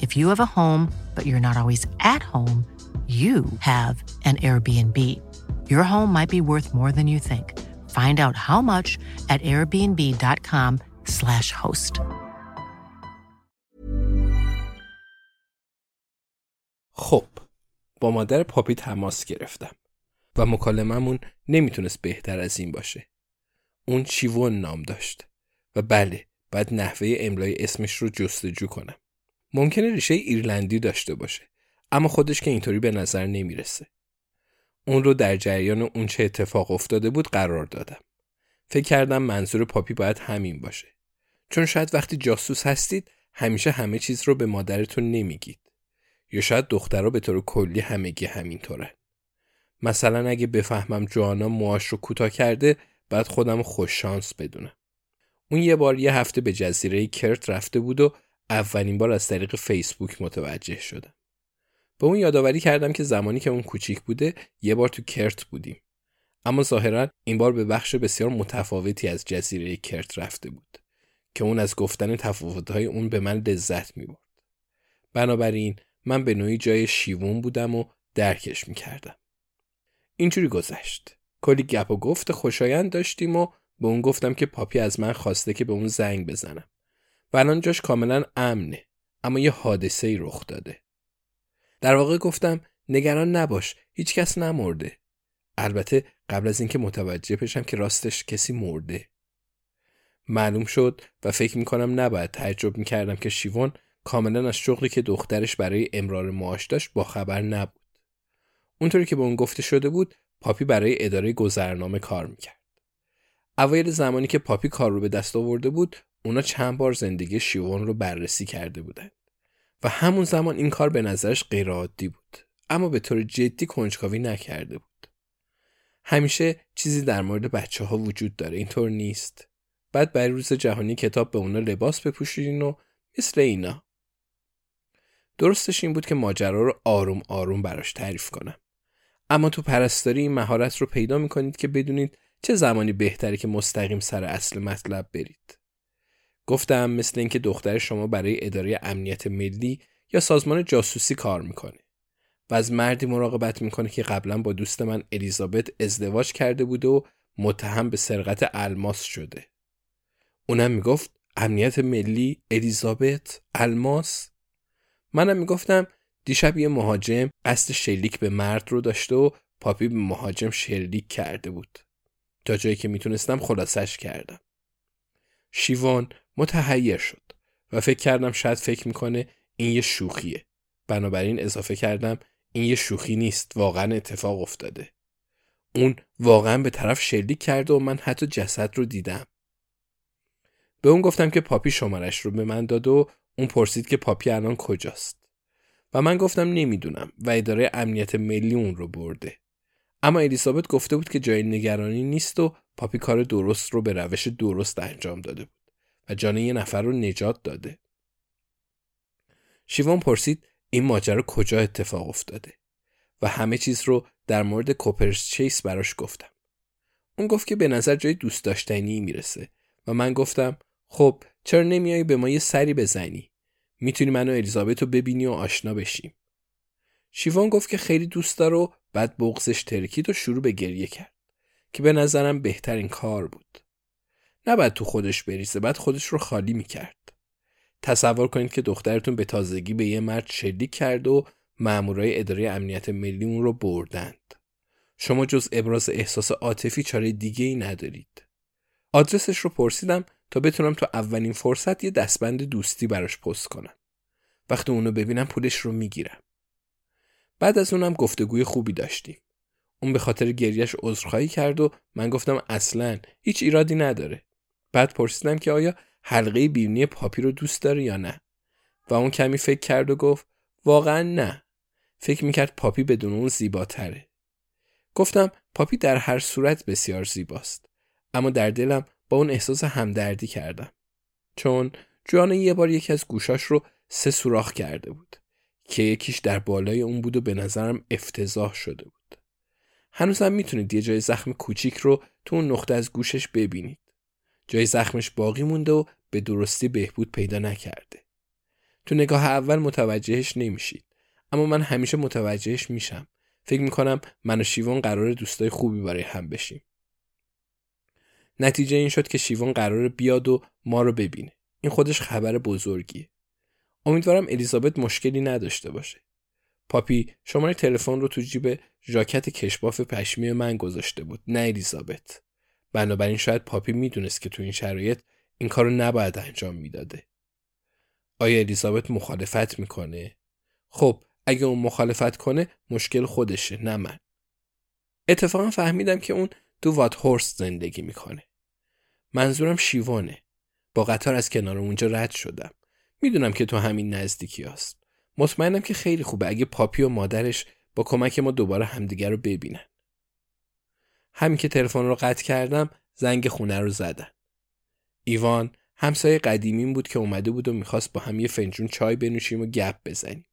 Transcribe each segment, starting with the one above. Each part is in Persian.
If you have a home, but you're not always at home, you have an Airbnb. Your home might be worth more than you think. Find out how much at airbnb.com/slash host. خب با مادر پاپی تماس گرفتم و مکالممون نمی‌تونست بهتر از این باشه. اون چیوون نام داشت و بله باید نحوه املای اسمش رو جستجو کنم. ممکنه ریشه ایرلندی داشته باشه اما خودش که اینطوری به نظر نمی‌رسه. اون رو در جریان اون چه اتفاق افتاده بود قرار دادم. فکر کردم منظور پاپی باید همین باشه. چون شاید وقتی جاسوس هستید همیشه همه چیز رو به مادرتون نمیگید. یا شاید دخترها به طور کلی همگی همینطورن. مثلا اگه بفهمم جوانا موهاش رو کوتاه کرده بعد خودم خوش شانس بدونم. اون یه بار یه هفته به جزیره کرت رفته بود و اولین بار از طریق فیسبوک متوجه شدم. به اون یادآوری کردم که زمانی که اون کوچیک بوده یه بار تو کرت بودیم. اما ظاهرا این بار به بخش بسیار متفاوتی از جزیره کرت رفته بود که اون از گفتن تفاوت‌های اون به من لذت می‌برد. بنابراین من به نوعی جای شیوون بودم و درکش می‌کردم. اینجوری گذشت. کلی گپ و گفت خوشایند داشتیم و به اون گفتم که پاپی از من خواسته که به اون زنگ بزنم. الان جاش کاملا امنه اما یه حادثه ای رخ داده. در واقع گفتم نگران نباش هیچ کس نمرده. البته قبل از اینکه متوجه بشم که راستش کسی مرده. معلوم شد و فکر می‌کنم نباید تعجب می‌کردم که شیوان کاملا از شغلی که دخترش برای امرار معاش داشت با خبر نبود. اونطوری که به اون گفته شده بود پاپی برای اداره گذرنامه کار می‌کرد. اوایل زمانی که پاپی کار رو به دست آورده بود اونا چند بار زندگی شیوان رو بررسی کرده بودند. و همون زمان این کار به نظرش غیرعادی بود. اما به طور جدی کنجکاوی نکرده بود. همیشه چیزی در مورد بچه ها وجود داره. اینطور نیست. بعد برای روز جهانی کتاب به اونا لباس بپوشیدین و مثل اینا. درستش این بود که ماجرا رو آروم آروم براش تعریف کنم. اما تو پرستاری این مهارت رو پیدا می‌کنید که بدونید چه زمانی بهتره که مستقیم سر اصل مطلب برید. گفتم مثل اینکه دختر شما برای اداره امنیت ملی یا سازمان جاسوسی کار می‌کنه و از مردی مراقبت می‌کنه که قبلا با دوست من الیزابت ازدواج کرده بوده و متهم به سرقت الماس شده. اونم می‌گفت امنیت ملی الیزابت الماس منم می‌گفتم دیشب یه مهاجم قصد شلیک به مرد رو داشته و پاپی به مهاجم شلیک کرده بود. تا جایی که می‌تونستم خلاصش کردم. شیوان متحیر شد و فکر کردم شاید فکر می‌کنه این یه شوخیه. بنابراین اضافه کردم این یه شوخی نیست واقعا اتفاق افتاده. اون واقعا به طرف شلیک کرده و من حتی جسد رو دیدم. به اون گفتم که پاپی شمارش رو به من داد و اون پرسید که پاپی الان کجاست. و من گفتم نمی‌دونم و اداره امنیت ملی اون رو برده. اما الیزابت گفته بود که جای نگرانی نیست و پاپی کار درست رو به روش درست انجام داده بود. و جان یه نفر رو نجات داده. شیوان پرسید این ماجرا کجا اتفاق افتاده؟ و همه چیز رو در مورد کوپرس چیس براش گفتم. اون گفت که به نظر جای دوست داشتنی می‌رسه و من گفتم خب چرا نمیایی به ما یه سری بزنی؟ می‌تونی منو الیزابت رو ببینی و آشنا بشیم. شیوان گفت که خیلی دوست داره و بعد بغزش ترکید و شروع به گریه کرد که به نظرم بهترین کار بود. نباید تو خودش بریزه بعد خودش رو خالی می‌کرد. تصور کنید که دخترتون به تازگی به یه مرد شلیک کرد و مامورای اداره امنیت ملی اون رو بردند. شما جز ابراز احساس عاطفی چاره دیگه ای ندارید. آدرسش رو پرسیدم تا بتونم تو اولین فرصت یه دستبند دوستی براش پست کنم. وقتی اونو ببینم پولش رو می‌گیرم. بعد از اونم گفتگوی خوبی داشتیم. اون به خاطر گریش عذرخواهی کرد و من گفتم اصلا هیچ ایرادی نداره. بعد پرسیدم که آیا حلقه بیرونی پاپی رو دوست داره یا نه؟ و اون کمی فکر کرد و گفت واقعا نه. فکر می‌کرد پاپی بدون اون زیباتره. گفتم پاپی در هر صورت بسیار زیباست. اما در دلم با اون احساس همدردی کردم. چون جوان یه بار یکی از گوشاش رو سه سوراخ کرده بود. که یکیش در بالای اون بود و به نظرم افتضاح شده بود هنوزم می‌تونید یه جای زخم کوچیک رو تو اون نقطه از گوشش ببینید جای زخمش باقی مونده و به درستی بهبود پیدا نکرده. تو نگاه اول متوجهش نمیشید اما من همیشه متوجهش میشم. فکر می‌کنم من و شیوان قرار دوستای خوبی برای هم بشیم. نتیجه این شد که شیوان قرار بیاد و ما رو ببینه. این خودش خبر بزرگیه. امیدوارم الیزابت مشکلی نداشته باشه. پاپی شماره تلفن رو تو جیب ژاکت کشباف پشمی من گذاشته بود نه الیزابت بنابراین شاید پاپی می‌دونست که تو این شرایط این کارو نباید انجام می‌داده. آیا الیزابت مخالفت می‌کنه؟ خب اگه اون مخالفت کنه مشکل خودشه نه من. اتفاقا فهمیدم که اون تو وات هورست زندگی می‌کنه. منظورم شیوانه. با قطار از کنار اونجا رد شدم. می‌دونم که تو همین نزدیکی هست. مطمئنم که خیلی خوبه اگه پاپی و مادرش با کمک ما دوباره همدیگر رو ببینن. همین که تلفن رو قطع کردم زنگ خونه رو زدن. ایوان همسایه قدیمیم بود که اومده بود و می‌خواست با هم یه فنجون چای بنوشیم و گپ بزنیم.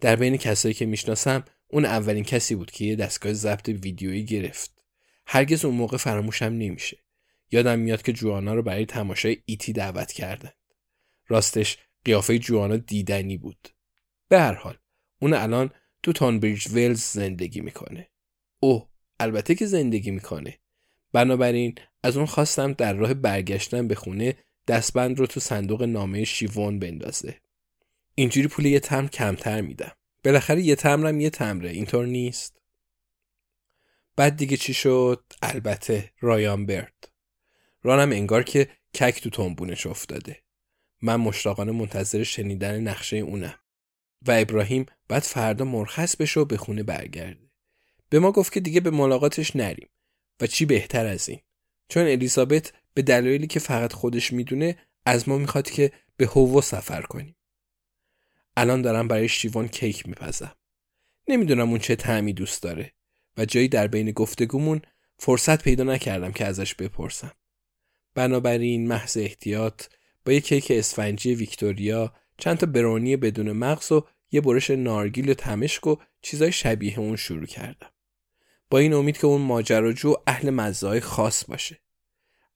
در بین کسایی که می‌شناسم اون اولین کسی بود که یه دستگاه ضبط ویدیویی گرفت. هرگز اون موقع فراموشم نمیشه. یادم میاد که جوانا رو برای تماشای ایتی دعوت کردند. راستش قیافه جوانا دیدنی بود. به هر حال اون الان تو تانبریج ویلز زندگی می‌کنه. اوه البته که زندگی می‌کنه. بنابراین از اون خواستم در راه برگشتن به خونه دستبند رو تو صندوق نامه شیوون بندازه. اینجوری پول یه تمر کمتر میدم. بالاخره یه تمرم یه تمره اینطور نیست. بعد دیگه چی شد؟ البته رایان برد. رانم انگار که کک تو تنبونش افتاده. من مشتاقانه منتظر شنیدن نقشه اونم. و ابراهیم بعد فردا مرخص بشه و به خونه برگرده. به ما گفت که دیگه به ملاقاتش نریم. و چی بهتر از این؟ چون الیزابت به دلایلی که فقط خودش می‌دونه از ما می‌خواد که به هوو سفر کنیم. الان دارم برای شیوان کیک میپزم. نمی‌دونم اون چه تعمی دوست داره. و جایی در بین گفتگومون فرصت پیدا نکردم که ازش بپرسم. بنابراین محض احتیاط با یه کیک اسفنجی ویکتوریا چند تا برونی بدون مغز و یه برش نارگیل و تمشک و چیزای شبیه اون شروع کردم. با این امید که اون ماجراجو اهل مزای خاص باشه.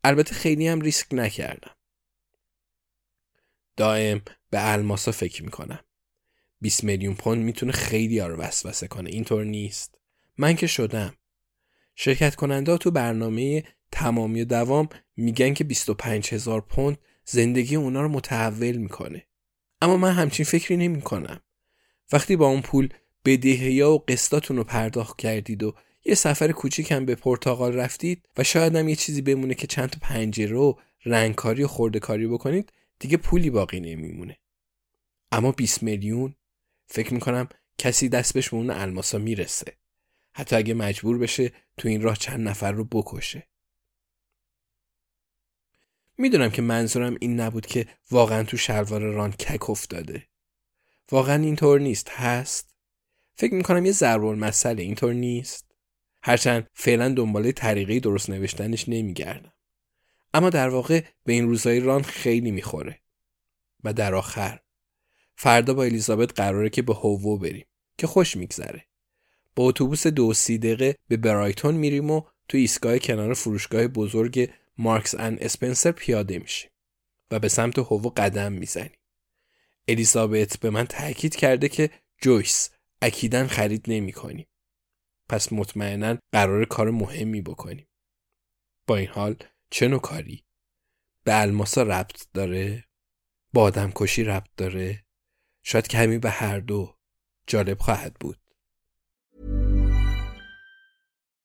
البته خیلی هم ریسک نکردم. دائم به الماسا فکر می‌کنم. 20 میلیون پوند می‌تونه خیلی ها وسوسه کنه. اینطور نیست. من که شدم. شرکت کننده تو برنامه تمامی و دوام میگن که 25 هزار پوند زندگی اونا رو متحول می‌کنه. اما من همچین فکری نمی کنم. وقتی با اون پول بدهیا و قسطاتون رو پرداخت کردید و یه سفر کوچیک هم به پرتغال رفتید و شاید هم یه چیزی بمونه که چند تا پنجره و رنگکاری و خورده بکنید دیگه پولی باقی نمیمونه. اما 20 میلیون فکر می‌کنم کسی دست بهش اون الماسا می‌رسه. حتی اگه مجبور بشه تو این راه چند نفر رو بکشه. می‌دونم که منظورم این نبود که واقعا تو شلوار ران کک افتاده. واقعا اینطور نیست هست. فکر می‌کنم یه ضرب مسئله اینطور نیست. هرچند فعلا دنباله طریقه درست نوشتنش نمیگردم. اما در واقع به این روزهای ران خیلی می‌خوره. و در آخر فردا با الیزابت قراره که به هوو بریم که خوش میگذره. با اتوبوس دو سی دقیقه به برایتون میریم و تو ایستگاه کنار فروشگاه بزرگ مارکس ان اسپنسر پیاده میشیم و به سمت هوو قدم می‌زنیم. الیزابت به من تاکید کرده که جویس اکیدن خرید نمی کنیم. پس مطمئنا قرار کار مهمی بکنیم. با این حال چه نوع کاری؟ به الماسا ربط داره؟ با آدم کشی ربط داره؟ شاید کمی به هر دو جالب خواهد بود.